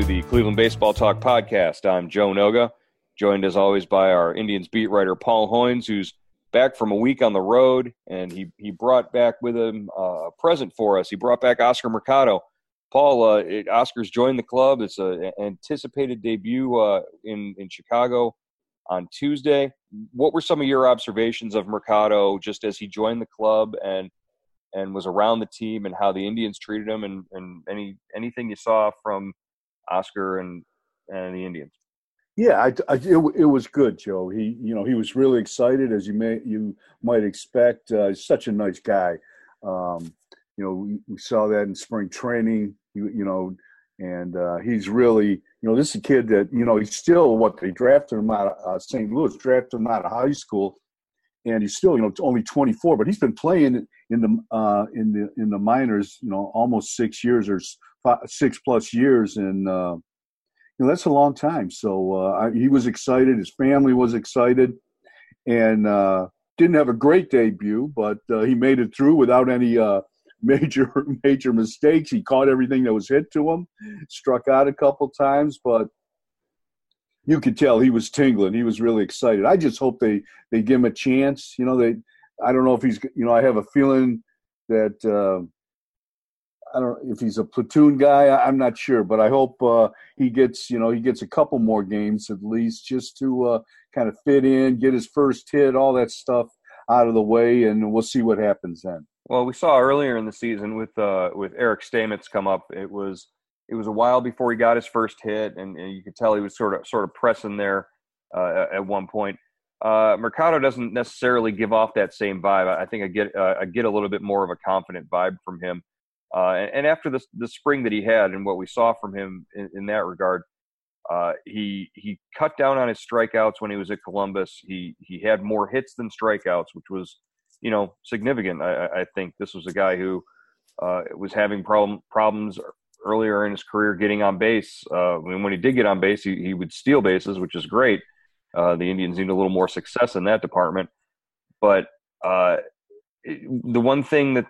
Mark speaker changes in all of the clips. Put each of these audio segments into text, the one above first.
Speaker 1: to the Cleveland Baseball Talk podcast. I'm Joe Noga, joined as always by our Indians beat writer Paul Hoynes, who's back from a week on the road, and he he brought back with him uh, a present for us. He brought back Oscar Mercado. Paul, uh, it, Oscar's joined the club. It's an anticipated debut uh, in in Chicago on Tuesday. What were some of your observations of Mercado just as he joined the club and and was around the team and how the Indians treated him and, and any anything you saw from Oscar and and the Indians?
Speaker 2: Yeah, I, I, it, it, was good, Joe. He, you know, he was really excited, as you may you might expect. Uh, he's such a nice guy. Um, you know, we, we, saw that in spring training. You, you know, and uh, he's really, you know, this is a kid that, you know, he's still what they drafted him out of uh, St. Louis, drafted him out of high school, and he's still, you know, only 24, but he's been playing in the uh, in the in the minors, you know, almost six years or five, six plus years, and uh, you know that's a long time. So uh, he was excited. His family was excited, and uh, didn't have a great debut, but uh, he made it through without any uh, major major mistakes. He caught everything that was hit to him, struck out a couple times, but you could tell he was tingling. He was really excited. I just hope they they give him a chance. You know, they. I don't know if he's. You know, I have a feeling that. Uh, I don't know if he's a platoon guy. I'm not sure, but I hope uh, he gets you know he gets a couple more games at least just to uh, kind of fit in, get his first hit, all that stuff out of the way, and we'll see what happens then.
Speaker 1: Well, we saw earlier in the season with uh, with Eric Stamets come up. It was it was a while before he got his first hit, and, and you could tell he was sort of sort of pressing there uh, at one point. Uh, Mercado doesn't necessarily give off that same vibe. I think I get uh, I get a little bit more of a confident vibe from him. Uh, and, after the the spring that he had and what we saw from him in, in that regard, uh, he he cut down on his strikeouts when he was at Columbus. He he had more hits than strikeouts, which was you know significant. I, I think this was a guy who uh, was having problem problems earlier in his career getting on base. Uh, when he did get on base, he, he would steal bases, which is great. Uh, the Indians need a little more success in that department. But uh, the one thing that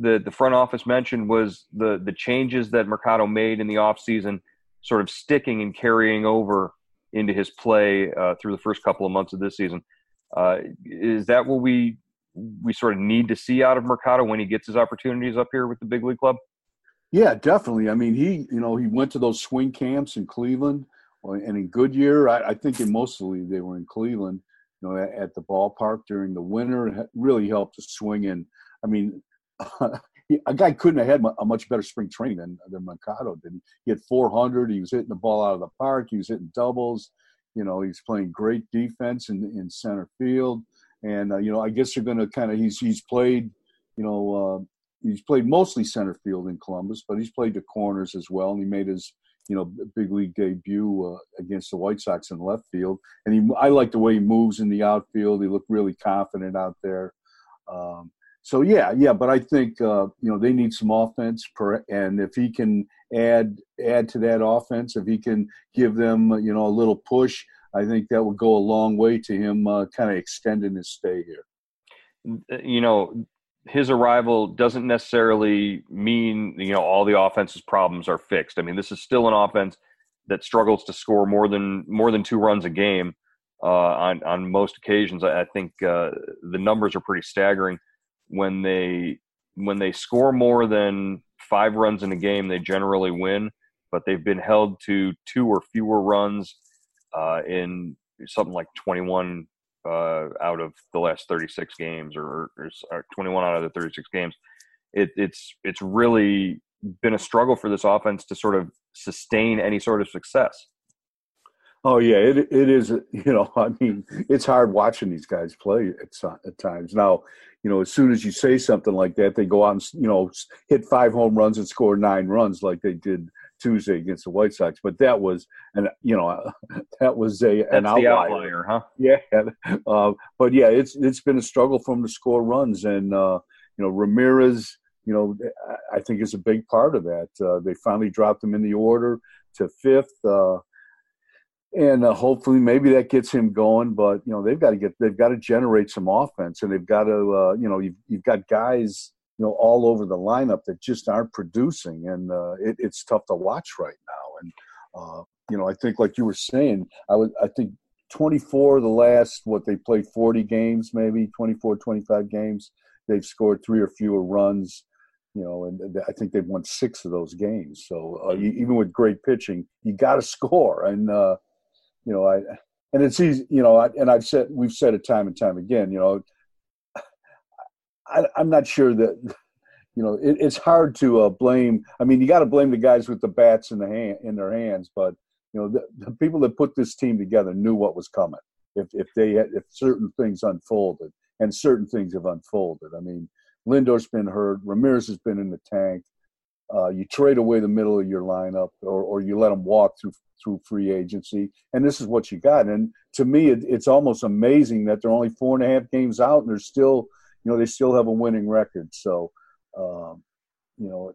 Speaker 1: the, the front office mentioned was the, the changes that Mercado made in the offseason sort of sticking and carrying over into his play uh, through the first couple of months of this season. Uh, is that what we we sort of need to see out of Mercado when he gets his opportunities up here with the big league club?
Speaker 2: Yeah, definitely. I mean, he you know he went to those swing camps in Cleveland and in Goodyear. I, I think in mostly they were in Cleveland. You know, at, at the ballpark during the winter, it really helped to swing. And I mean, a guy couldn't have had a much better spring training than than Mercado did. He had 400. He was hitting the ball out of the park. He was hitting doubles. You know, he's playing great defense in in center field. And uh, you know, I guess they're going to kind of he's he's played. You know, uh, he's played mostly center field in Columbus, but he's played the corners as well, and he made his you know big league debut uh, against the White Sox in left field. And he, I like the way he moves in the outfield. He looked really confident out there. Um, so yeah, yeah, but I think uh, you know they need some offense, per, and if he can add add to that offense, if he can give them you know a little push, I think that would go a long way to him uh, kind of extending his stay here.
Speaker 1: You know, his arrival doesn't necessarily mean you know all the offense's problems are fixed. I mean, this is still an offense that struggles to score more than more than two runs a game uh, on on most occasions. I, I think uh, the numbers are pretty staggering when they when they score more than five runs in a game, they generally win. But they've been held to two or fewer runs uh, in something like 21 uh, out of the last 36 games or, or, or, 21 out of the 36 games. It, it's it's really been a struggle for this offense to sort of sustain any sort of success.
Speaker 2: Oh yeah, it it is. You know, I mean, it's hard watching these guys play at at times. Now, you know, as soon as you say something like that, they go out and you know hit five home runs and score nine runs like they did Tuesday against the White Sox. But that was and you know that was a
Speaker 1: That's
Speaker 2: an outlier.
Speaker 1: outlier. huh?
Speaker 2: Yeah, uh, but yeah, it's it's been a struggle for them to score runs, and uh, you know Ramirez, you know, I think is a big part of that. Uh, they finally dropped him in the order to fifth. Uh, and uh, hopefully maybe that gets him going. But you know they've got to get they've got to generate some offense, and they've got to uh, you know you've you've got guys you know all over the lineup that just aren't producing, and uh, it, it's tough to watch right now. And you know, I think like you were saying, I would, I think 24 the last what they played 40 games, maybe 24, 25 games. They've scored three or fewer runs, you know, and I think they've won six of those games. So uh, even with great pitching, you got to score, and uh, you know, I and it's easy, you know, I, and I've said we've said it time and time again, you know, I, am not sure that you know it, it's hard to uh, blame. I mean, you got to blame the guys with the bats in the hand in their hands, but you know the, the, people that put this team together knew what was coming. If if they had, if certain things unfolded and certain things have unfolded. I mean, Lindor's been hurt. Ramirez has been in the tank. Uh, you trade away the middle of your lineup, or, or you let them walk through through free agency, and this is what you got. And to me, it, it's almost amazing that they're only four and a half games out, and they're still, you know, they still have a winning record. So, um, you know,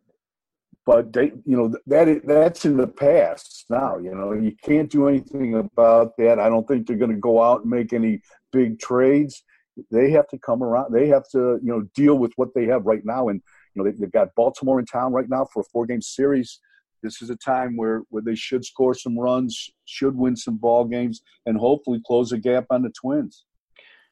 Speaker 2: but they, you know, that that's in the past now. You know, you can't do anything about that. I don't think they're going to go out and make any big trades. They have to come around. They have to, you know, deal with what they have right now. And you know, they, have got Baltimore in town right now for a four-game series. This is a time where where they should score some runs, should win some ball games, and hopefully close a gap on the Twins.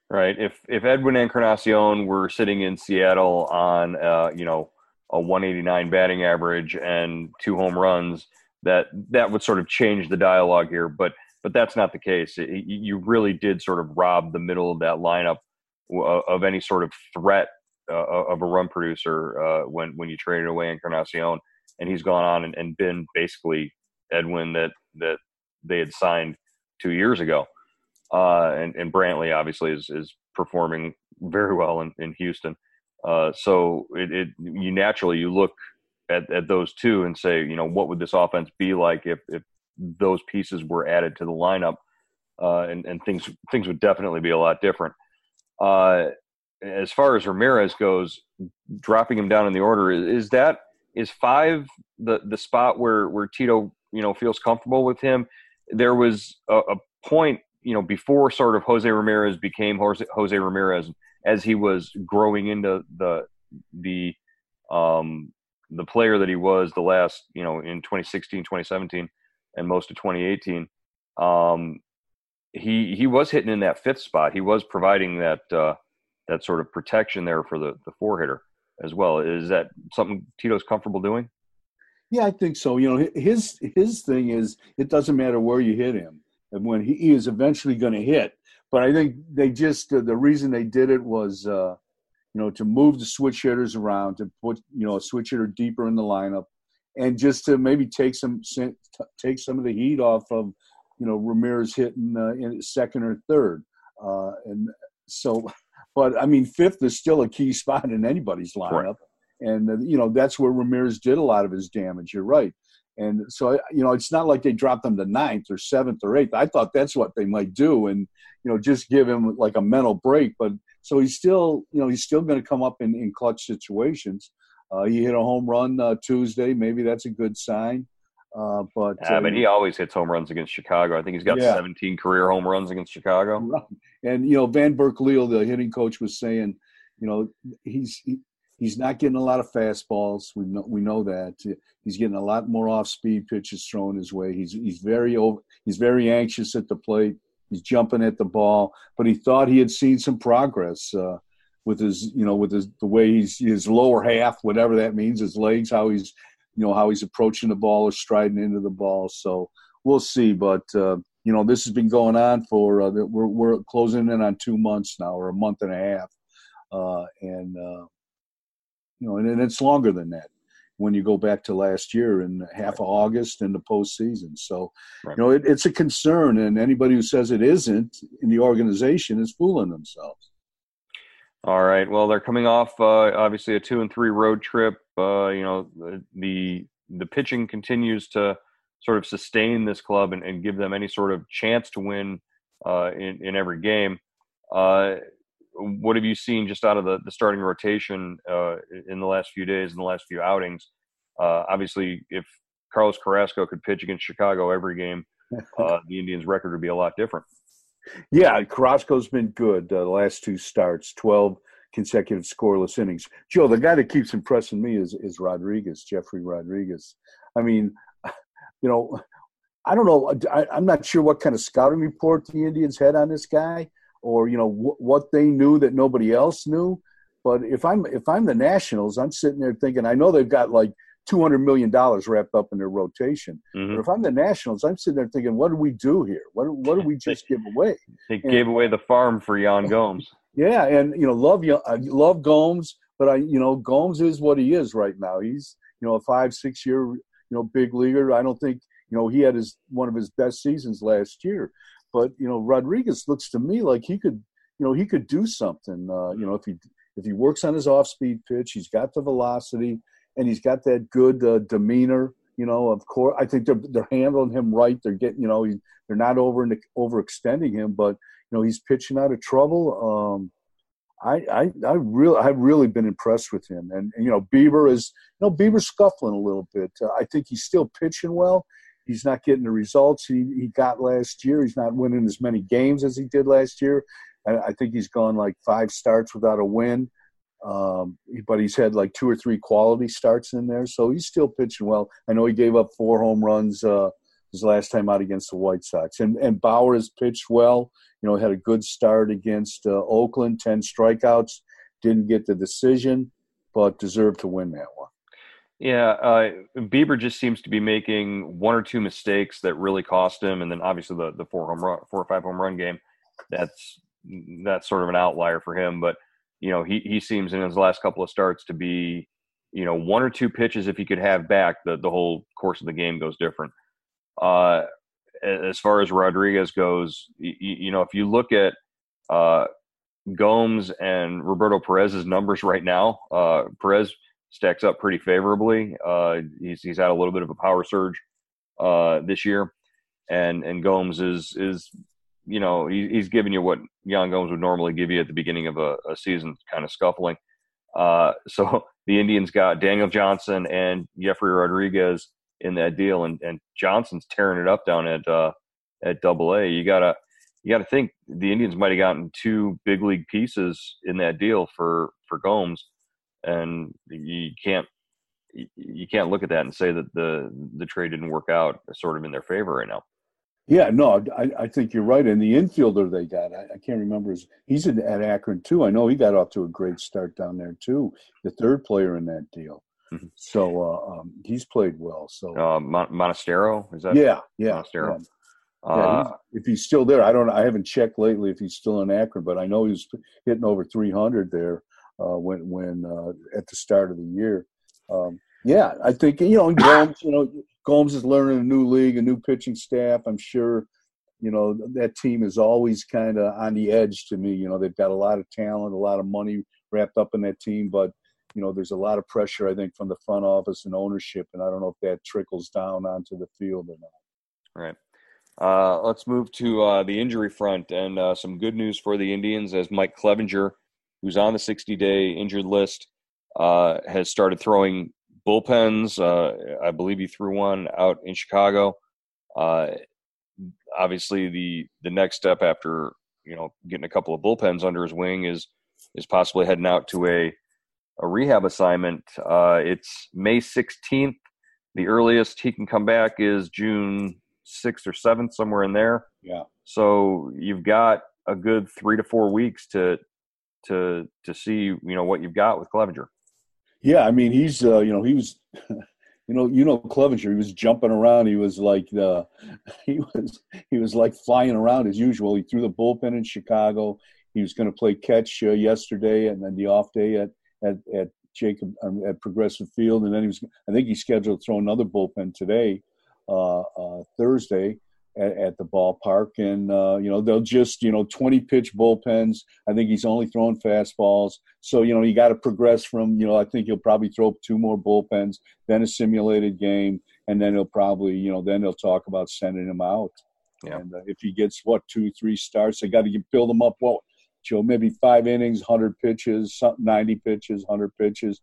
Speaker 1: Right. If if Edwin Encarnacion were sitting in Seattle on, uh, you know a 189 batting average and two home runs, that that would sort of change the dialogue here. But but that's not the case. It, you really did sort of rob the middle of that lineup of any sort of threat uh, of a run producer uh, when when you traded away Encarnacion, and he's gone on and, and been basically Edwin that that they had signed two years ago. Uh, and, and Brantley obviously is, is performing very well in, in Houston. Uh, so it, it, you naturally you look at, at those two and say, you know, what would this offense be like if, if those pieces were added to the lineup? Uh, and, and things things would definitely be a lot different. As far as Ramirez goes, dropping him down in the order is, is that is five the the spot where where Tito you know feels comfortable with him. There was a, a point you know before sort of Jose Ramirez became Jose, Jose Ramirez as he was growing into the the um, the player that he was the last you know in 2016 2017 and most of 2018 um, he he was hitting in that fifth spot he was providing that uh, that sort of protection there for the the four hitter as well. Is that something tito's comfortable doing?
Speaker 2: Yeah i think so. You know his his thing is it doesn't matter where you hit him and when he, he is eventually going to hit. But I think they just uh, the reason they did it was uh, you know to move the switch hitters around to put you know a switch hitter deeper in the lineup, and just to maybe take some take some of the heat off of you know Ramirez hitting uh, in second or third, uh, and so. But I mean, fifth is still a key spot in anybody's lineup, right. and uh, you know that's where Ramirez did a lot of his damage. You're right. And so, you know, it's not like they dropped him to ninth or seventh or eighth. I thought that's what they might do, and you know, just give him like a mental break. But so he's still, you know, he's still going to come up in, in clutch situations. Uh, he hit a home run uh, Tuesday. Maybe that's a good sign. Uh, but
Speaker 1: yeah, but he always hits home runs against Chicago. I think he's got yeah. 17 career home runs against Chicago.
Speaker 2: And you know, Van Burkleo, the hitting coach, was saying, you know, he's he, he's not getting a lot of fastballs. We know we know that he's getting a lot more off speed pitches thrown his way. He's he's very over, he's very anxious at the plate. He's jumping at the ball, but he thought he had seen some progress uh, with his you know with his the way he's his lower half, whatever that means, his legs, how he's you know how he's approaching the ball or striding into the ball. So we'll see, but. Uh, you know, this has been going on for uh, we're we're closing in on two months now, or a month and a half, uh, and uh, you know, and, and it's longer than that when you go back to last year in half of August in the postseason. So, right. you know, it, it's a concern, and anybody who says it isn't in the organization is fooling themselves.
Speaker 1: All right. Well, they're coming off uh, obviously a two and three road trip. Uh, you know, the the pitching continues to sort of sustain this club and, and give them any sort of chance to win uh, in in every game. Uh, what have you seen just out of the, the starting rotation uh, in the last few days, in the last few outings? Uh, obviously, if Carlos Carrasco could pitch against Chicago every game, uh, the Indians' record would be a lot different.
Speaker 2: Yeah, Carrasco's been good uh, the last two starts, 12 consecutive scoreless innings. Joe, the guy that keeps impressing me is, is Rodriguez, Jefry Rodriguez. I mean, you know, I don't know. I, am not sure what kind of scouting report the Indians had on this guy, or you know wh- what they knew that nobody else knew. But if I'm if I'm the Nationals, I'm sitting there thinking I know they've got like two hundred million dollars wrapped up in their rotation. Mm-hmm. But if I'm the Nationals, I'm sitting there thinking, what do we do here? What what did we just give away?
Speaker 1: They and, gave away the farm for Yan Gomes.
Speaker 2: Yeah, and you know, love I love Gomes, but I you know Gomes is what he is right now. He's you know a five six year you know big leaguer. I don't think you know he had his one of his best seasons last year, but you know Rodriguez looks to me like he could you know he could do something. Uh, you know if he if he works on his off speed pitch, he's got the velocity and he's got that good uh, demeanor. You know, of course, I think they're they're handling him right. They're getting, you know, he, they're not over overextending him, but you know, he's pitching out of trouble. Um, I, I, I really, I've really been impressed with him. And, and, you know, Bieber is, you know, Bieber's scuffling a little bit. Uh, I think he's still pitching well. He's not getting the results he, he got last year. He's not winning as many games as he did last year. I, I think he's gone like five starts without a win. Um, but he's had like two or three quality starts in there, so he's still pitching well. I know he gave up four home runs uh, his last time out against the White Sox, and and Bauer has pitched well. You know, had a good start against uh, Oakland, ten strikeouts, didn't get the decision, but deserved to win that one.
Speaker 1: Yeah, uh, Bieber just seems to be making one or two mistakes that really cost him, and then obviously the the four home run, four or five home run game. That's that's sort of an outlier for him, but you know, he he seems in his last couple of starts to be, you know, one or two pitches if he could have back, the the whole course of the game goes different. Uh, as far as Rodriguez goes, you, you know, if you look at uh, Gomes and Roberto Perez's numbers right now, uh, Perez stacks up pretty favorably. Uh, he's he's had a little bit of a power surge uh, this year, and and Gomes is is you know, he, he's giving you what Yan Gomes would normally give you at the beginning of a, a season, kind of scuffling. Uh, so the Indians got Daniel Johnson and Jefry Rodriguez in that deal, and, and Johnson's tearing it up down at uh, at Double A. You gotta you gotta think the Indians might have gotten two big league pieces in that deal for for Gomes, and you can't you can't look at that and say that the the trade didn't work out sort of in their favor right now.
Speaker 2: Yeah, no, I, I think you're right. And the infielder they got, I, I can't remember his. He's at, at Akron too. I know he got off to a great start down there too. The third player in that deal. Mm-hmm. So uh, um, he's played well. So
Speaker 1: uh, Mon- Monasterio is that?
Speaker 2: Yeah, yeah. Monasterio. Yeah. Uh, yeah, if he's still there, I don't. I haven't checked lately if he's still in Akron, but I know he was hitting over 300 there uh, when when uh, at the start of the year. Um, yeah, I think you know, Gomes, you know, Gomes is learning a new league, a new pitching staff. I'm sure, you know, that team is always kind of on the edge to me. You know, they've got a lot of talent, a lot of money wrapped up in that team, but you know, there's a lot of pressure I think from the front office and ownership, and I don't know if that trickles down onto the field or not.
Speaker 1: Right. Uh, let's move to uh, the injury front and uh, some good news for the Indians as Mike Clevinger, who's on the 60-day injured list, uh, has started throwing bullpens. Uh, I believe he threw one out in Chicago. Uh, obviously, the the next step after you know getting a couple of bullpens under his wing is is possibly heading out to a a rehab assignment. Uh, it's May 16th. The earliest he can come back is June 6th or 7th, somewhere in there.
Speaker 2: Yeah.
Speaker 1: So you've got a good three to four weeks to to to see you know what you've got with Clevinger.
Speaker 2: Yeah, I mean he's uh, you know he was you know you know Clevinger he was jumping around he was like uh, he was he was like flying around as usual. He threw the bullpen in Chicago. He was going to play catch uh, yesterday and then the off day at at at Jacob um, at Progressive Field and then he was I think he's scheduled to throw another bullpen today uh, uh Thursday at, at the ballpark, and uh, you know they'll just you know 20 pitch bullpens. I think he's only throwing fastballs, so you know you got to progress from you know I think he'll probably throw two more bullpens, then a simulated game, and then he'll probably you know then they'll talk about sending him out. Yeah. And uh, if he gets what two three starts, they got to build him up. Well, Joe, maybe five innings, hundred pitches, something, ninety pitches, hundred pitches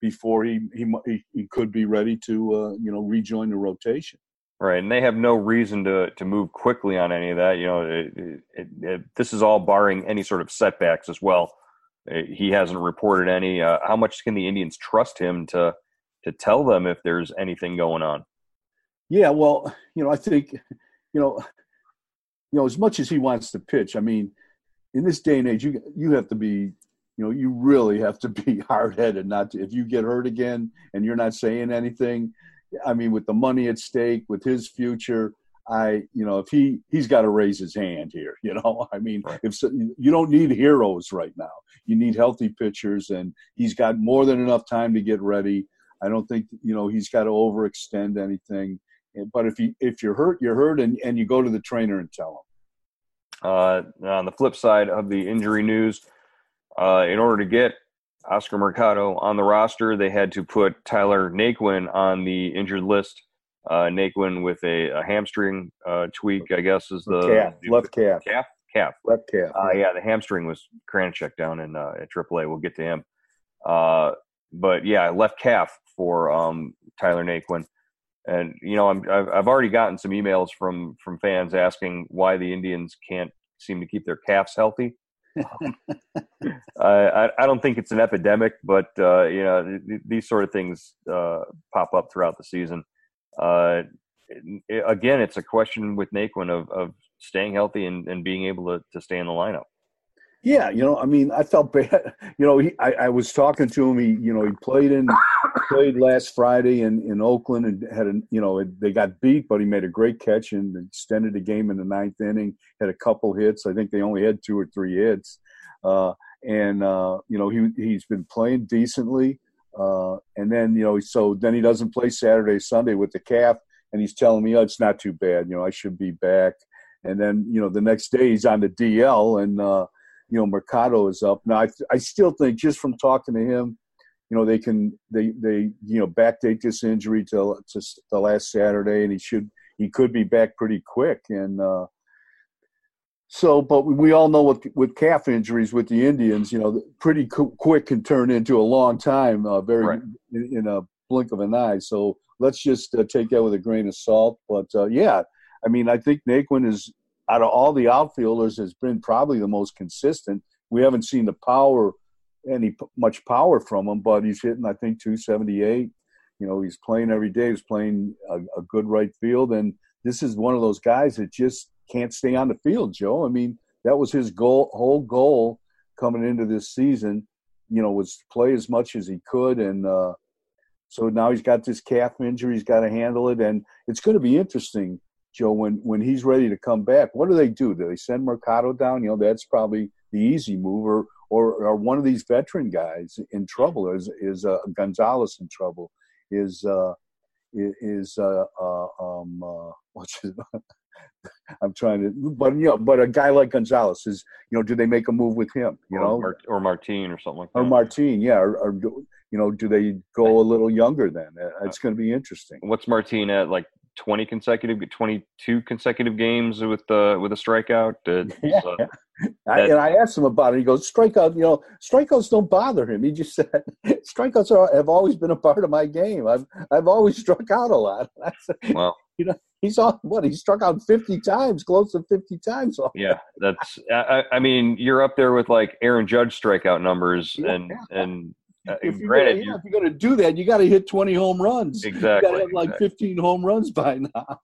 Speaker 2: before he, he he could be ready to uh, you know rejoin the rotation.
Speaker 1: Right, and they have no reason to to move quickly on any of that. You know, it, it, it, this is all barring any sort of setbacks as well. Uh, he hasn't reported any. Uh, how much can the Indians trust him to to tell them if there's anything going on?
Speaker 2: Yeah, well, you know, I think, you know, you know, as much as he wants to pitch, I mean, in this day and age, you you have to be, you know, you really have to be hard headed not to. If you get hurt again and you're not saying anything, I mean, with the money at stake, with his future, I, you know, if he he's got to raise his hand here, you know, I mean, right. if so, you don't need heroes right now, you need healthy pitchers, and he's got more than enough time to get ready. I don't think you know he's got to overextend anything. But if you if you're hurt, you're hurt, and, and you go to the trainer and tell
Speaker 1: him. Uh, on the flip side of the injury news, uh, in order to get Oscar Mercado on the roster, they had to put Tyler Naquin on the injured list. Uh, Naquin with a, a hamstring uh, tweak, I guess, is the
Speaker 2: calf,
Speaker 1: the,
Speaker 2: left calf,
Speaker 1: calf, calf,
Speaker 2: left calf.
Speaker 1: Uh, yeah, the hamstring was Kranchek down in uh, at AAA. We'll get to him. Uh, but yeah, left calf for um, Tyler Naquin, and you know, I'm, I've, already gotten some emails from from fans asking why the Indians can't seem to keep their calves healthy. I, I don't think it's an epidemic, but uh, you know th- th- these sort of things uh, pop up throughout the season. Uh, it, again, it's a question with Naquin of, of staying healthy and, and being able to, to stay in the lineup.
Speaker 2: Yeah, you know, I mean, I felt bad. You know, he, I, I was talking to him. He, you know, he played in played last Friday in, in Oakland and had a, you know, they got beat, but he made a great catch and extended the game in the ninth inning. Had a couple hits. I think they only had two or three hits. Uh, and uh, you know, he he's been playing decently. Uh, and then you know, so then he doesn't play Saturday, Sunday with the calf, and he's telling me, "Oh, it's not too bad. You know, I should be back." And then you know, the next day he's on the DL and uh, you know Mercado is up. Now I I still think just from talking to him, you know they can they they you know backdate this injury to to the last Saturday, and he should he could be back pretty quick. And uh, so, but we all know with with calf injuries with the Indians, you know, pretty quick can turn into a long time, uh, very right. in, in, a blink of an eye. So let's just uh, take that with a grain of salt. But uh, yeah, I mean, I think Naquin is out of all the outfielders has been probably the most consistent. We haven't seen the power, any much power from him, but he's hitting I think 278. You know, he's playing every day. He's playing a, a good right field, and this is one of those guys that just can't stay on the field. Joe, I mean, that was his goal, whole goal coming into this season. You know, was to play as much as he could, and uh, so now he's got this calf injury. He's got to handle it, and it's going to be interesting Joe, when when he's ready to come back, what do they do? Do they send Mercado down? You know, that's probably the easy move, or or are one of these veteran guys in trouble? Is is uh, Gonzalez in trouble? Is uh, is uh, uh, um, uh, what's his? I'm trying to, but you know, but a guy like Gonzalez is, you know, do they make a move with him? You
Speaker 1: or
Speaker 2: know,
Speaker 1: or Martin or something like that.
Speaker 2: Or Martin, yeah, or, or you know, do they go a little younger then? Uh, it's going to be interesting.
Speaker 1: What's Martin at? Like 20 consecutive 22 consecutive games with the uh, with a strikeout uh,
Speaker 2: yeah. I, and I asked him about it. He goes, "Strikeout, you know, strikeouts don't bother him." He just said, "Strikeouts are, have always been a part of my game. I've I've always struck out a lot." Said, well, you know, he's on what? He struck out fifty times, close to fifty times.
Speaker 1: Yeah, that's. I, I, mean, you're up there with like Aaron Judge strikeout numbers, yeah. and and uh,
Speaker 2: if, you're granted, gonna, if you're going to do that, you got to hit 20 home runs.
Speaker 1: Exactly.
Speaker 2: You got to have like
Speaker 1: exactly.
Speaker 2: 15 home runs by now.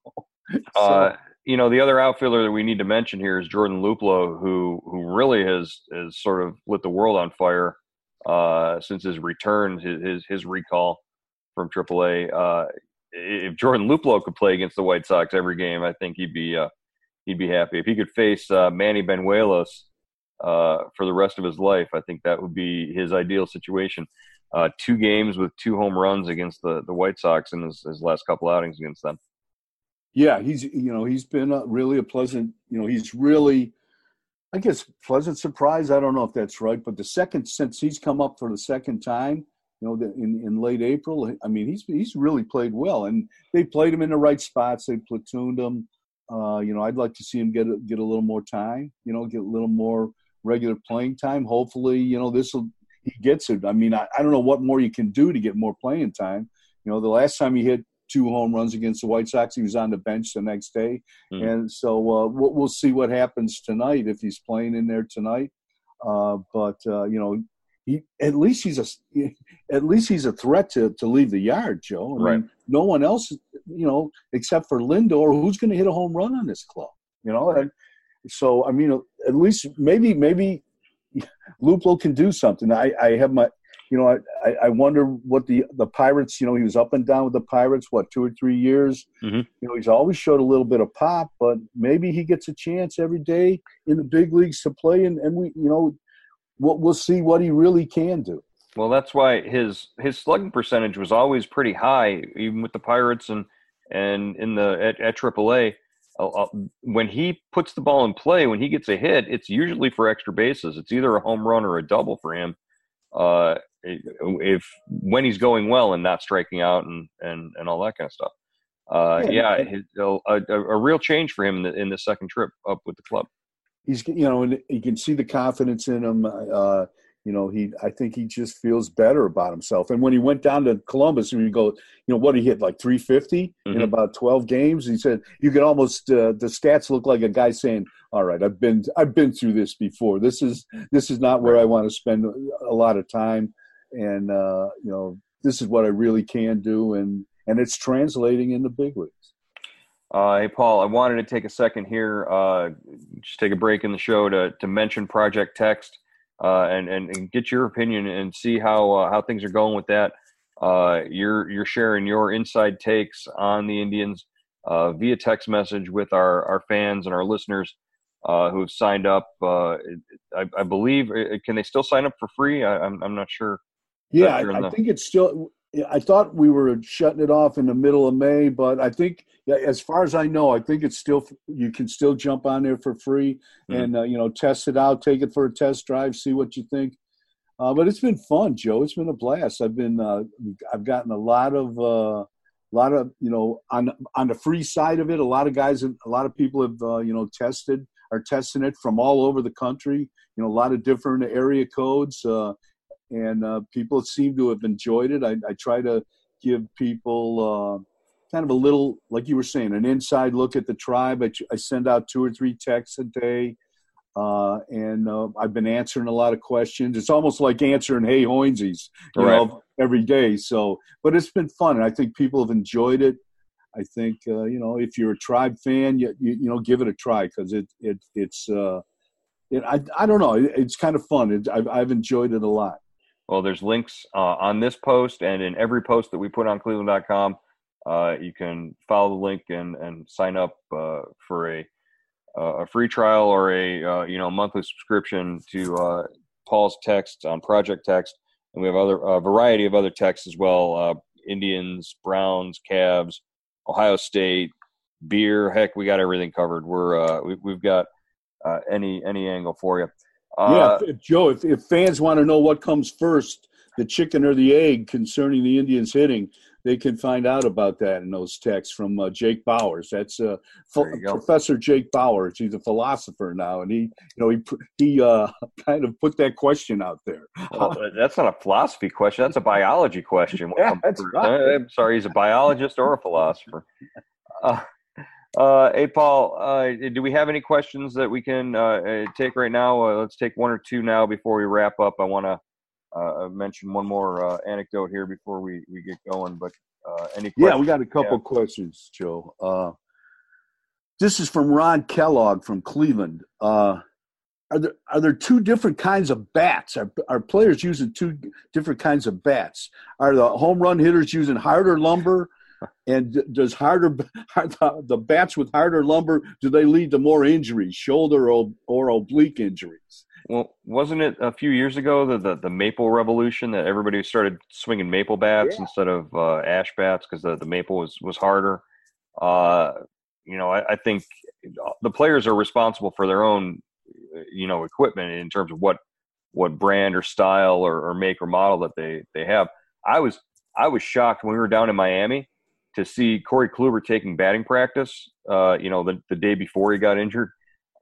Speaker 1: so. uh, you know, the other outfielder that we need to mention here is Jordan Luplow, who who really has has sort of lit the world on fire uh, since his return, his his, his recall from AAA. Uh, if Jordan Luplow could play against the White Sox every game, I think he'd be uh, he'd be happy. If he could face uh, Manny Banuelos uh, for the rest of his life. I think that would be his ideal situation. Uh, two games with two home runs against the, the White Sox in his, his last couple outings against them.
Speaker 2: Yeah, he's you know he's been a, really a pleasant you know he's really I guess pleasant surprise. I don't know if that's right, but the second since he's come up for the second time, you know, in in late April, I mean he's he's really played well, and they played him in the right spots. They platooned him. Uh, you know, I'd like to see him get a, get a little more time. You know, get a little more regular playing time. Hopefully, you know, this will he gets it. I mean, I, I don't know what more you can do to get more playing time. You know, the last time he hit two home runs against the White Sox, he was on the bench the next day, mm. and so uh, we'll, we'll, see what happens tonight if he's playing in there tonight. Uh, but uh, you know, he at least he's a at least he's a threat to to leave the yard, Joe. I
Speaker 1: right.
Speaker 2: Mean, no one else you know, except for Lindor, who's going to hit a home run on this club? You know, and so I mean, at least maybe maybe Luplow can do something. I, I have my, you know, I, I wonder what the the Pirates. You know, he was up and down with the Pirates. What two or three years? Mm-hmm. You know, he's always showed a little bit of pop, but maybe he gets a chance every day in the big leagues to play, and, and we, you know, we'll, we'll see what he really can do.
Speaker 1: Well, that's why his his slugging percentage was always pretty high, even with the Pirates and and in the at, at AAA. When he puts the ball in play, when he gets a hit, it's usually for extra bases. It's either a home run or a double for him. Uh, if when he's going well and not striking out and and, and all that kind of stuff. Uh, yeah, yeah a, a, a, real change for him in the, in the second trip up with the club.
Speaker 2: He's you know, and you can see the confidence in him. Uh, you know, he I think he just feels better about himself. And when he went down to Columbus, and you go, you know, what he hit like 350 mm-hmm. in about 12 games. He said you could almost uh, the stats look like a guy saying, "All right, I've been I've been through this before. This is this is not where I want to spend a lot of time, and uh, you know, this is what I really can do." And and it's translating in the big leagues.
Speaker 1: Uh, hey, Paul, I wanted to take a second here, uh, just take a break in the show to, to mention Project Text uh, and, and, and get your opinion and see how uh, how things are going with that. Uh, you're you're sharing your inside takes on the Indians uh, via text message with our, our fans and our listeners uh, who have signed up. Uh, I, I, believe can they still sign up for free? I, am I'm, I'm not sure.
Speaker 2: Yeah, I, I think it's still I thought we were shutting it off in the middle of May, but I think, as far as I know, I think it's still you can still jump on there for free mm-hmm. and uh, you know test it out, take it for a test drive, see what you think. Uh, but it's been fun, Joe. It's been a blast. I've been uh, I've gotten a lot of a uh, lot of you know on on the free side of it. A lot of guys, a lot of people have uh, you know tested are testing it from all over the country. You know, a lot of different area codes. Uh, and uh, people seem to have enjoyed it. I, I try to give people uh, kind of a little, like you were saying, an inside look at the tribe. I, I send out two or three texts a day, uh, and uh, I've been answering a lot of questions. It's almost like answering "Hey Hoynsies," you right. know, every day. So, but it's been fun, and I think people have enjoyed it. I think uh, you know if you're a tribe fan, you you, you know give it a try because it it it's. Uh, it, I, I don't know. It, it's kind of fun. It, I've, I've enjoyed it a lot.
Speaker 1: Well, there's links uh, on this post and in every post that we put on cleveland.com. Uh, you can follow the link and, and sign up uh, for a, a free trial or a uh, you know monthly subscription to uh, Paul's text on Project Text, and we have other a variety of other texts as well: uh, Indians, Browns, Cavs, Ohio State, beer. Heck, we got everything covered. We're we, have got any any angle for you.
Speaker 2: Uh, yeah, if, Joe, if, if fans want to know what comes first, the chicken or the egg concerning the Indians hitting, they can find out about that in those texts from uh, Jake Bauers. That's uh, Professor Jake Bauers. He's a philosopher now, and he, you know, he he uh, kind of put that question out there.
Speaker 1: Well, that's not a philosophy question. That's a biology question.
Speaker 2: yeah, that's right.
Speaker 1: I'm sorry, he's a biologist or a philosopher. Uh, uh, hey, Paul, uh, do we have any questions that we can take right now? Uh, let's take one or two now before we wrap up. I want to uh, mention one more uh, anecdote here before we, we get going. But uh, any questions?
Speaker 2: Yeah, we got a couple yeah. questions, Joe. Uh, this is from Ron Kellogg from Cleveland. are there are there two different kinds of bats? Are, are players using two different kinds of bats? Are the home run hitters using harder lumber? And does harder the bats with harder lumber do they lead to more injuries, shoulder or, or oblique injuries?
Speaker 1: Well, wasn't it a few years ago the the, the maple revolution that everybody started swinging maple bats yeah. instead of uh, ash bats because the, the maple was was harder? Uh, you know, I, I, think the players are responsible for their own, you know, equipment in terms of what what brand or style or, or make or model that they they have. I was I was shocked when we were down in Miami to see Corey Kluber taking batting practice, uh, you know, the, the day before he got injured.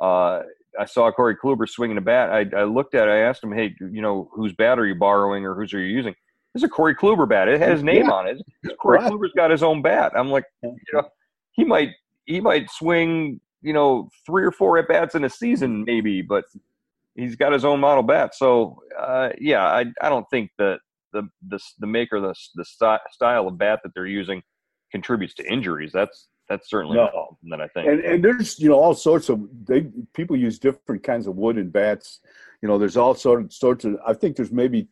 Speaker 1: Uh, I saw Corey Kluber swinging a bat. I, I looked at it. I asked him, hey, you know, whose bat are you borrowing or whose are you using? This is a Corey Kluber bat. It had his name yeah. on it. Corey right. Kluber's got his own bat. I'm like, you know, he might he might swing, you know, three or four at bats in a season, maybe, but he's got his own model bat. So, uh, yeah, I I don't think that the the the maker the the style of bat that they're using contributes to injuries. That's that's certainly no. that I think.
Speaker 2: And, and there's you know all sorts of they people use different kinds of wood and bats. You know, there's all sort of, sorts of. I think there's maybe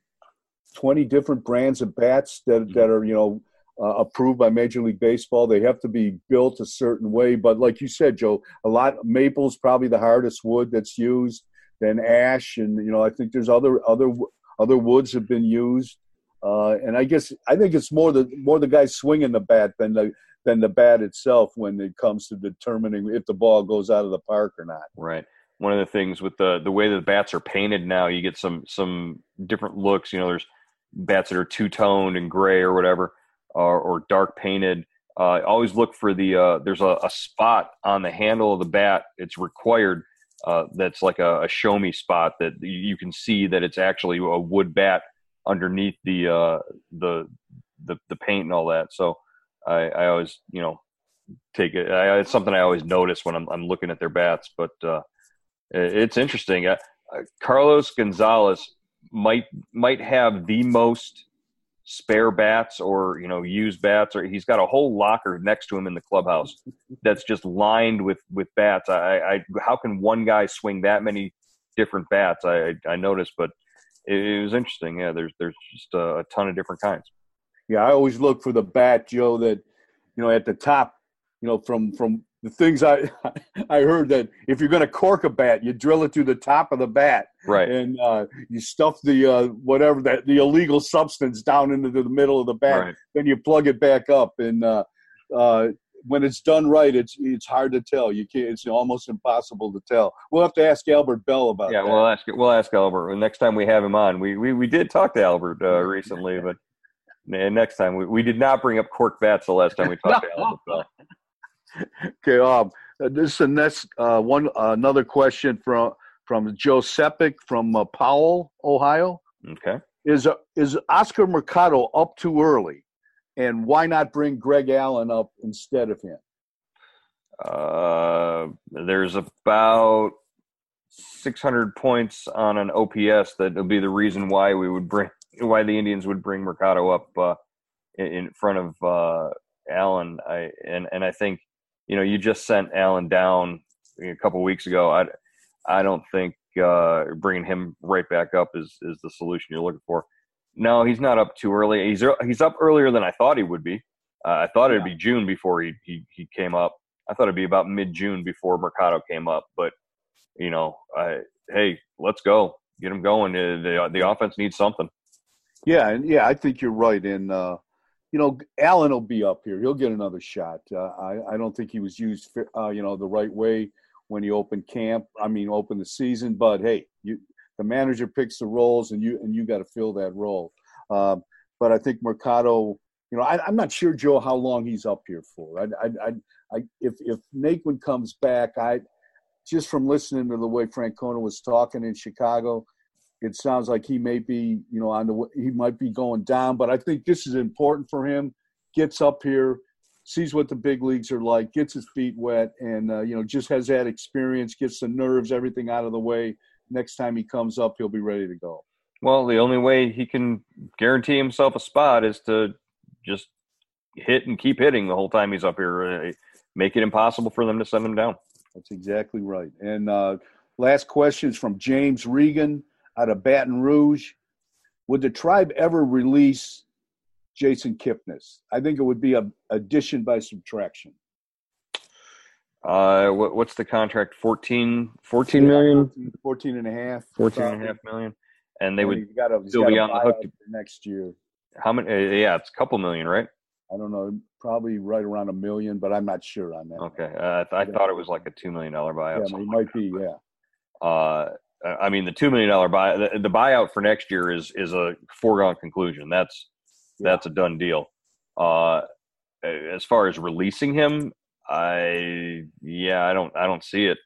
Speaker 2: twenty different brands of bats that mm-hmm. that are you know uh, approved by Major League Baseball. They have to be built a certain way. But like you said, Joe, a lot maple's probably the hardest wood that's used. Then ash, and you know, I think there's other other other woods have been used. Uh, and I guess I think it's more the more the guy swinging the bat than the than the bat itself when it comes to determining if the ball goes out of the park or not.
Speaker 1: Right. One of the things with the the way the bats are painted now, you get some some different looks. You know, there's bats that are two toned and gray or whatever, or, or dark painted. Uh, always look for the uh, there's a, a, spot on the handle of the bat. It's required uh, that's like a, a, show me spot that you can see that it's actually a wood bat underneath the uh, the, the the paint and all that. So I, I always you know take it. I, it's something I always notice when I'm, I'm looking at their bats. But uh, it's interesting. Uh, Carlos Gonzalez might might have the most spare bats or you know used bats or he's got a whole locker next to him in the clubhouse that's just lined with with bats I, I how can one guy swing that many different bats i i noticed but it, it was interesting yeah there's there's just a, a ton of different kinds
Speaker 2: yeah i always look for the bat joe that you know at the top you know from from the things I I heard that if you're going to cork a bat, you drill it through the top of the bat,
Speaker 1: right?
Speaker 2: And uh, you stuff the uh, whatever that the illegal substance down into the middle of the bat. Right. Then you plug it back up, and uh, uh, when it's done right, it's it's hard to tell. You can't. It's almost impossible to tell. We'll have to ask Albert Belle about
Speaker 1: yeah,
Speaker 2: that.
Speaker 1: Yeah, we'll ask we'll ask Albert next time we have him on. We we, we did talk to Albert uh, recently, but. Next time we, we did not bring up cork bats the last time we talked to Albert Belle
Speaker 2: okay. Um, uh, this is the next uh, one. Uh, another question from from Joe Sepik from uh, Powell, Ohio.
Speaker 1: Okay.
Speaker 2: Is uh, is Oscar Mercado up too early, and why not bring Greg Allen up instead of him?
Speaker 1: Uh, there's about 600 points on an OPS that will be the reason why we would bring why the Indians would bring Mercado up uh, in front of uh, Allen. I and and I think you know, you just sent Allen down a couple weeks ago. I, I don't think uh, bringing him right back up is is the solution you're looking for. No, he's not up too early. He's he's up earlier than I thought he would be. Uh, I thought it'd be June before he, he he came up. I thought it'd be about mid June before Mercado came up. But you know, I, hey, let's go, get him going. Uh, the the offense needs something.
Speaker 2: Yeah, and yeah, I think you're right. And uh, you know, Allen will be up here. He'll get another shot. Uh, I, I don't think he was used, uh, you know, the right way when he opened camp. I mean, opened the season. But hey, you, the manager picks the roles, and you and you got to fill that role. Um, but I think Mercado, you know, I, am not sure Joe how long he's up here for. I, I, I, I if if Naquin comes back, I just from listening to the way Francona was talking in Chicago, it sounds like he may be, you know, on the he might be going down. But I think this is important for him. Gets up here, sees what the big leagues are like, gets his feet wet, and uh, you know, just has that experience, gets the nerves, everything out of the way. Next time he comes up, he'll be ready to go.
Speaker 1: Well, the only way he can guarantee himself a spot is to just hit and keep hitting the whole time he's up here. Uh, make it impossible for them to send him down.
Speaker 2: That's exactly right. And uh, last question is from James Regan out of Baton Rouge. Would the tribe ever release Jason Kipnis? I think it would be a addition by subtraction.
Speaker 1: Uh, what, what's the contract? 14, 14 million? 14,
Speaker 2: 14 and a half.
Speaker 1: 14 and a half million. And they and would gotta, still be on the hook
Speaker 2: next year.
Speaker 1: How many? Uh, yeah, it's a couple million, right?
Speaker 2: I don't know, probably right around a million, but I'm not sure on that.
Speaker 1: Okay, uh, I, th- I thought it was like a two million dollar buyout.
Speaker 2: Yeah, it might be. Yeah.
Speaker 1: Uh, I mean, the two million dollar buy the, the, buyout for next year is is a foregone conclusion. That's yeah. that's a done deal. Uh, as far as releasing him, I yeah, I don't I don't see it.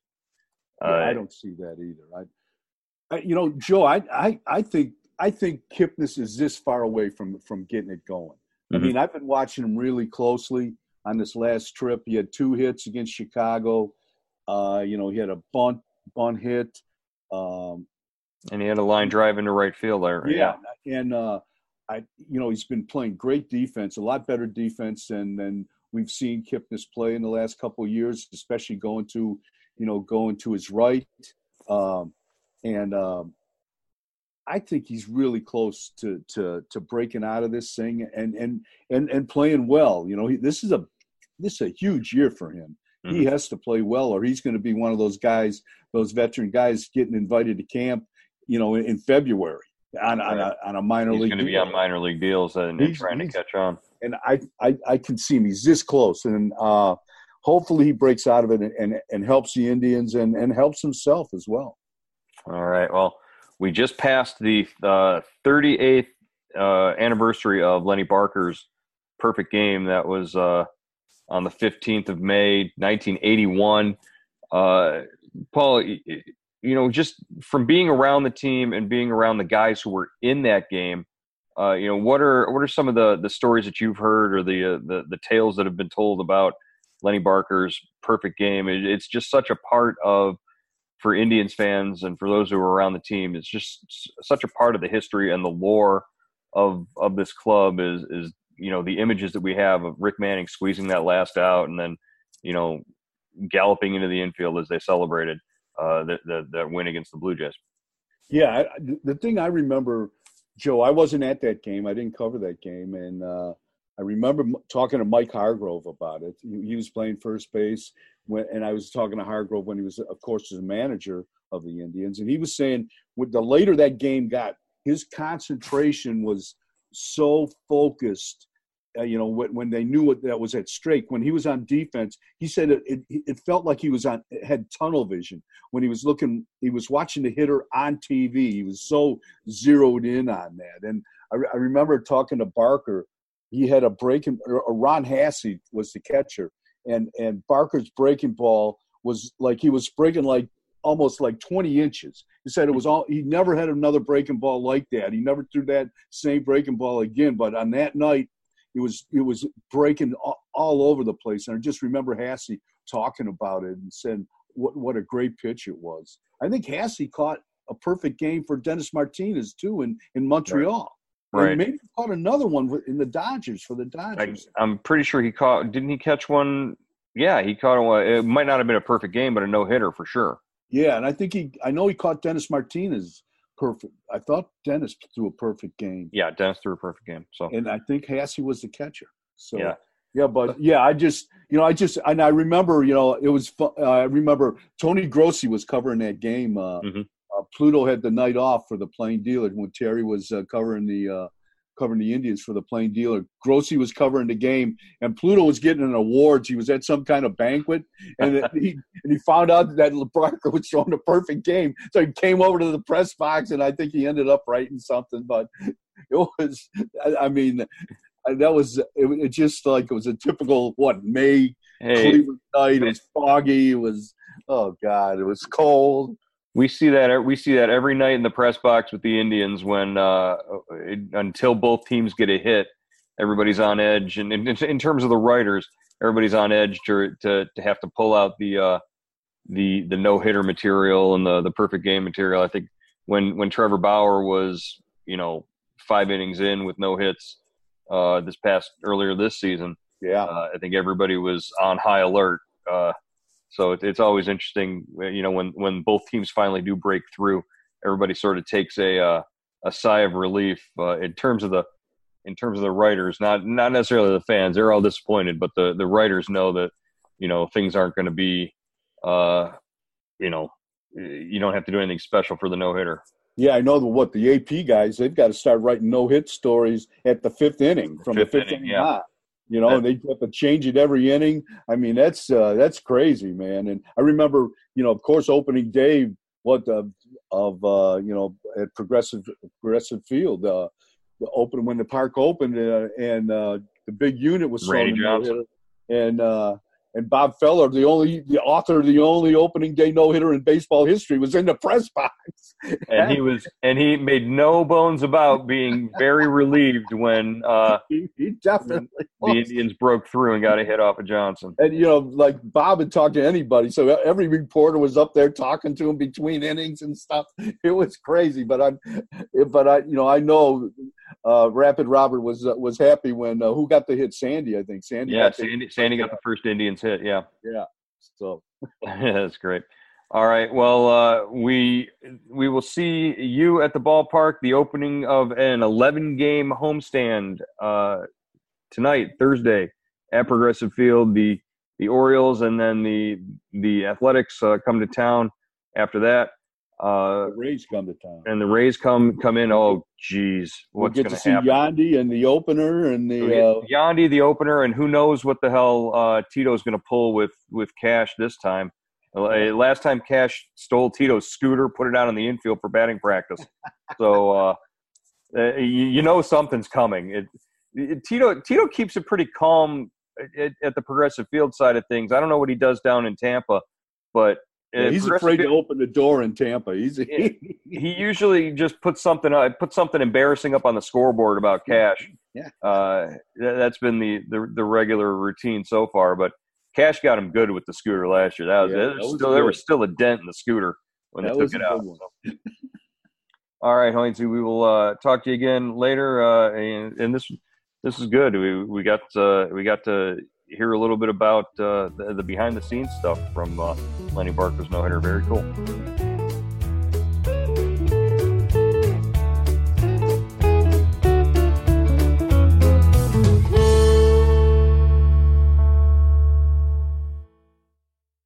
Speaker 2: Yeah, uh, I don't see that either. I, I, you know, Joe, I, I I think I think Kipnis is this far away from from getting it going. Mm-hmm. I mean, I've been watching him really closely on this last trip. He had two hits against Chicago. Uh, you know, he had a bunt bunt hit. Um,
Speaker 1: and he had a line drive into right field there.
Speaker 2: Yeah, yeah. and uh, I, you know, he's been playing great defense, a lot better defense than than we've seen Kipnis play in the last couple of years, especially going to, you know, going to his right. Um, and um, I think he's really close to to to breaking out of this thing and and and and playing well. You know, he, this is a this is a huge year for him. Mm-hmm. He has to play well, or he's going to be one of those guys, those veteran guys, getting invited to camp. You know, in, in February on, right. on, a, on a minor
Speaker 1: he's
Speaker 2: league.
Speaker 1: He's going to be on minor league deals and, and trying to catch on.
Speaker 2: And I, I I can see him. He's this close, and uh, hopefully he breaks out of it and, and, and helps the Indians and, and helps himself as well.
Speaker 1: All right. Well, we just passed the uh, 38th uh, anniversary of Lenny Barker's perfect game. That was uh, on the 15th of May, 1981. Uh, Paul, you know, just from being around the team and being around the guys who were in that game, uh, you know, what are what are some of the the stories that you've heard or the uh, the the tales that have been told about Lenny Barker's perfect game? It, it's just such a part of for Indians fans and for those who are around the team. It's just such a part of the history and the lore of of this club is is you know the images that we have of Rick Manning squeezing that last out and then you know galloping into the infield as they celebrated uh, the, the, the win against the Blue Jays.
Speaker 2: Yeah, the thing I remember, Joe, I wasn't at that game. I didn't cover that game, and uh, I remember talking to Mike Hargrove about it. He, was playing first base, when, and I was talking to Hargrove when he was, of course, a manager of the Indians, and he was saying, with the later that game got, his concentration was so focused uh, you know, when, when they knew what that was at stake. When he was on defense, he said it, it, it felt like he was on had tunnel vision when he was looking. He was watching the hitter on TV. He was so zeroed in on that. And I, I remember talking to Barker. He had a breaking. Ron Hassey was the catcher, and and Barker's breaking ball was like he was breaking like almost like 20 inches. He said it was all he never had another breaking ball like that. He never threw that same breaking ball again. But on that night, it was it was breaking all, all over the place. And I just remember Hassey talking about it and saying what what a great pitch it was. I think Hassey caught a perfect game for Dennis Martinez too in in Montreal.
Speaker 1: Right.
Speaker 2: And maybe caught another one in the Dodgers for the Dodgers.
Speaker 1: I, am pretty sure he caught. Didn't he catch one? Yeah, he caught one. It might not have been a perfect game, but a no hitter for sure.
Speaker 2: Yeah, and I think he. I know he caught Dennis Martinez perfect. I thought Dennis threw a perfect game.
Speaker 1: Yeah, Dennis threw a perfect game. So
Speaker 2: and I think Hassey was the catcher. So
Speaker 1: yeah.
Speaker 2: Yeah, but yeah, I just you know I just and I remember you know it was uh, I remember Tony Grossi was covering that game. Uh, mm-hmm. uh, Pluto had the night off for the Plain Dealer when Terry was uh, covering the uh, covering the Indians for the Plain Dealer. Grossi was covering the game, and Pluto was getting an awards. He was at some kind of banquet, and he and he found out that Barker was throwing a perfect game. So he came over to the press box, and I think he ended up writing something. But it was, I mean, that was it, it just like it was a typical what May hey, Cleveland night. It was foggy. It was oh god, it was cold
Speaker 1: we see that we see that every night in the press box with the Indians when uh, it, until both teams get a hit, everybody's on edge, and in, in, terms of the writers, everybody's on edge to to, to have to pull out the uh, the the no hitter material and the the perfect game material. I think when when Trevor Bauer was you know five innings in with no hits uh, this past earlier this season,
Speaker 2: yeah,
Speaker 1: uh, I think everybody was on high alert. So it, it's always interesting, uh, you know, when when both teams finally do break through, everybody sort of takes a uh, a sigh of relief uh, in terms of the in terms of the writers, not not necessarily the fans. They're all disappointed, but the the writers know that you know things aren't going to be, uh, you know, you don't have to do anything special for the no hitter.
Speaker 2: Yeah, I know the, what the AP guys. They've got to start writing no hit stories at the fifth inning from fifth the fifth inning. inning yeah. You know, and they have to change it every inning. I mean, that's uh, that's crazy, man. And I remember, you know, of course, opening day, what uh, of uh, you know at Progressive Progressive Field, uh, the open when the park opened, uh, and uh, the big unit was
Speaker 1: Randy Johnson,
Speaker 2: and uh, and Bob Feller, the only the author of the only opening day no hitter in baseball history, was in the press box.
Speaker 1: and he was and he made no bones about being very relieved when uh,
Speaker 2: he, he definitely
Speaker 1: the Indians broke through and got a hit off of Johnson.
Speaker 2: And you know, like Bob had talked to anybody, so every reporter was up there talking to him between innings and stuff. It was crazy, but I'm, but I, you know, I know uh, Rapid Robert was uh, was happy when uh, who got the hit? Sandy, I think. Sandy.
Speaker 1: Yeah, Sandy. Sandy got the first Indians hit. Yeah.
Speaker 2: Yeah. So.
Speaker 1: that's great. All right. Well, uh, we we will see you at the ballpark. The opening of an 11 game homestand uh, tonight, Thursday, at Progressive Field. The the Orioles and then the the Athletics uh, come to town after that.
Speaker 2: Uh, the Rays come to town,
Speaker 1: and the Rays come come in. Oh, geez,
Speaker 2: what's we'll get to see happen? Yandy and the opener and the
Speaker 1: uh, Yandy the opener, and who knows what the hell uh, Tito's going to pull with with Cash this time. Uh, last time Cash stole Tito's scooter, put it out in the infield for batting practice. so uh, uh, you, you, know something's coming. It, it, Tito Tito keeps it pretty calm at, at the progressive field side of things. I don't know what he does down in Tampa, but
Speaker 2: yeah, he's afraid to open the door in Tampa. He's
Speaker 1: he, he usually just puts something uh, put something embarrassing up on the scoreboard about Cash.
Speaker 2: Yeah,
Speaker 1: uh, that's been the, the, the regular routine so far. But Cash got him good with the scooter last year. That was, yeah, that was still there was still a dent in the scooter when that they took it out. So. All right, Hoynsie, we will uh, talk to you again later. Uh, and, and this this is good. We we got uh, we got to hear a little bit about uh, the, the behind the scenes stuff from uh, Lenny Barker's no hitter. Very cool.